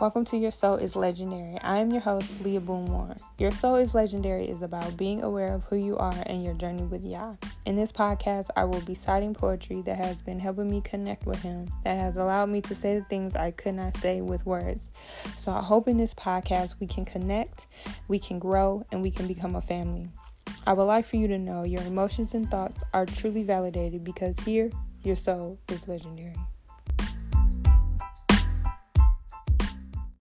Welcome to Your Soul is Legendary. I am your host, Leah Boomore. Your Soul is Legendary is about being aware of who you are and your journey with Yah. In this podcast, I will be citing poetry that has been helping me connect with Him, that has allowed me to say the things I could not say with words. So I hope in this podcast we can connect, we can grow, and we can become a family. I would like for you to know your emotions and thoughts are truly validated because here, your soul is legendary.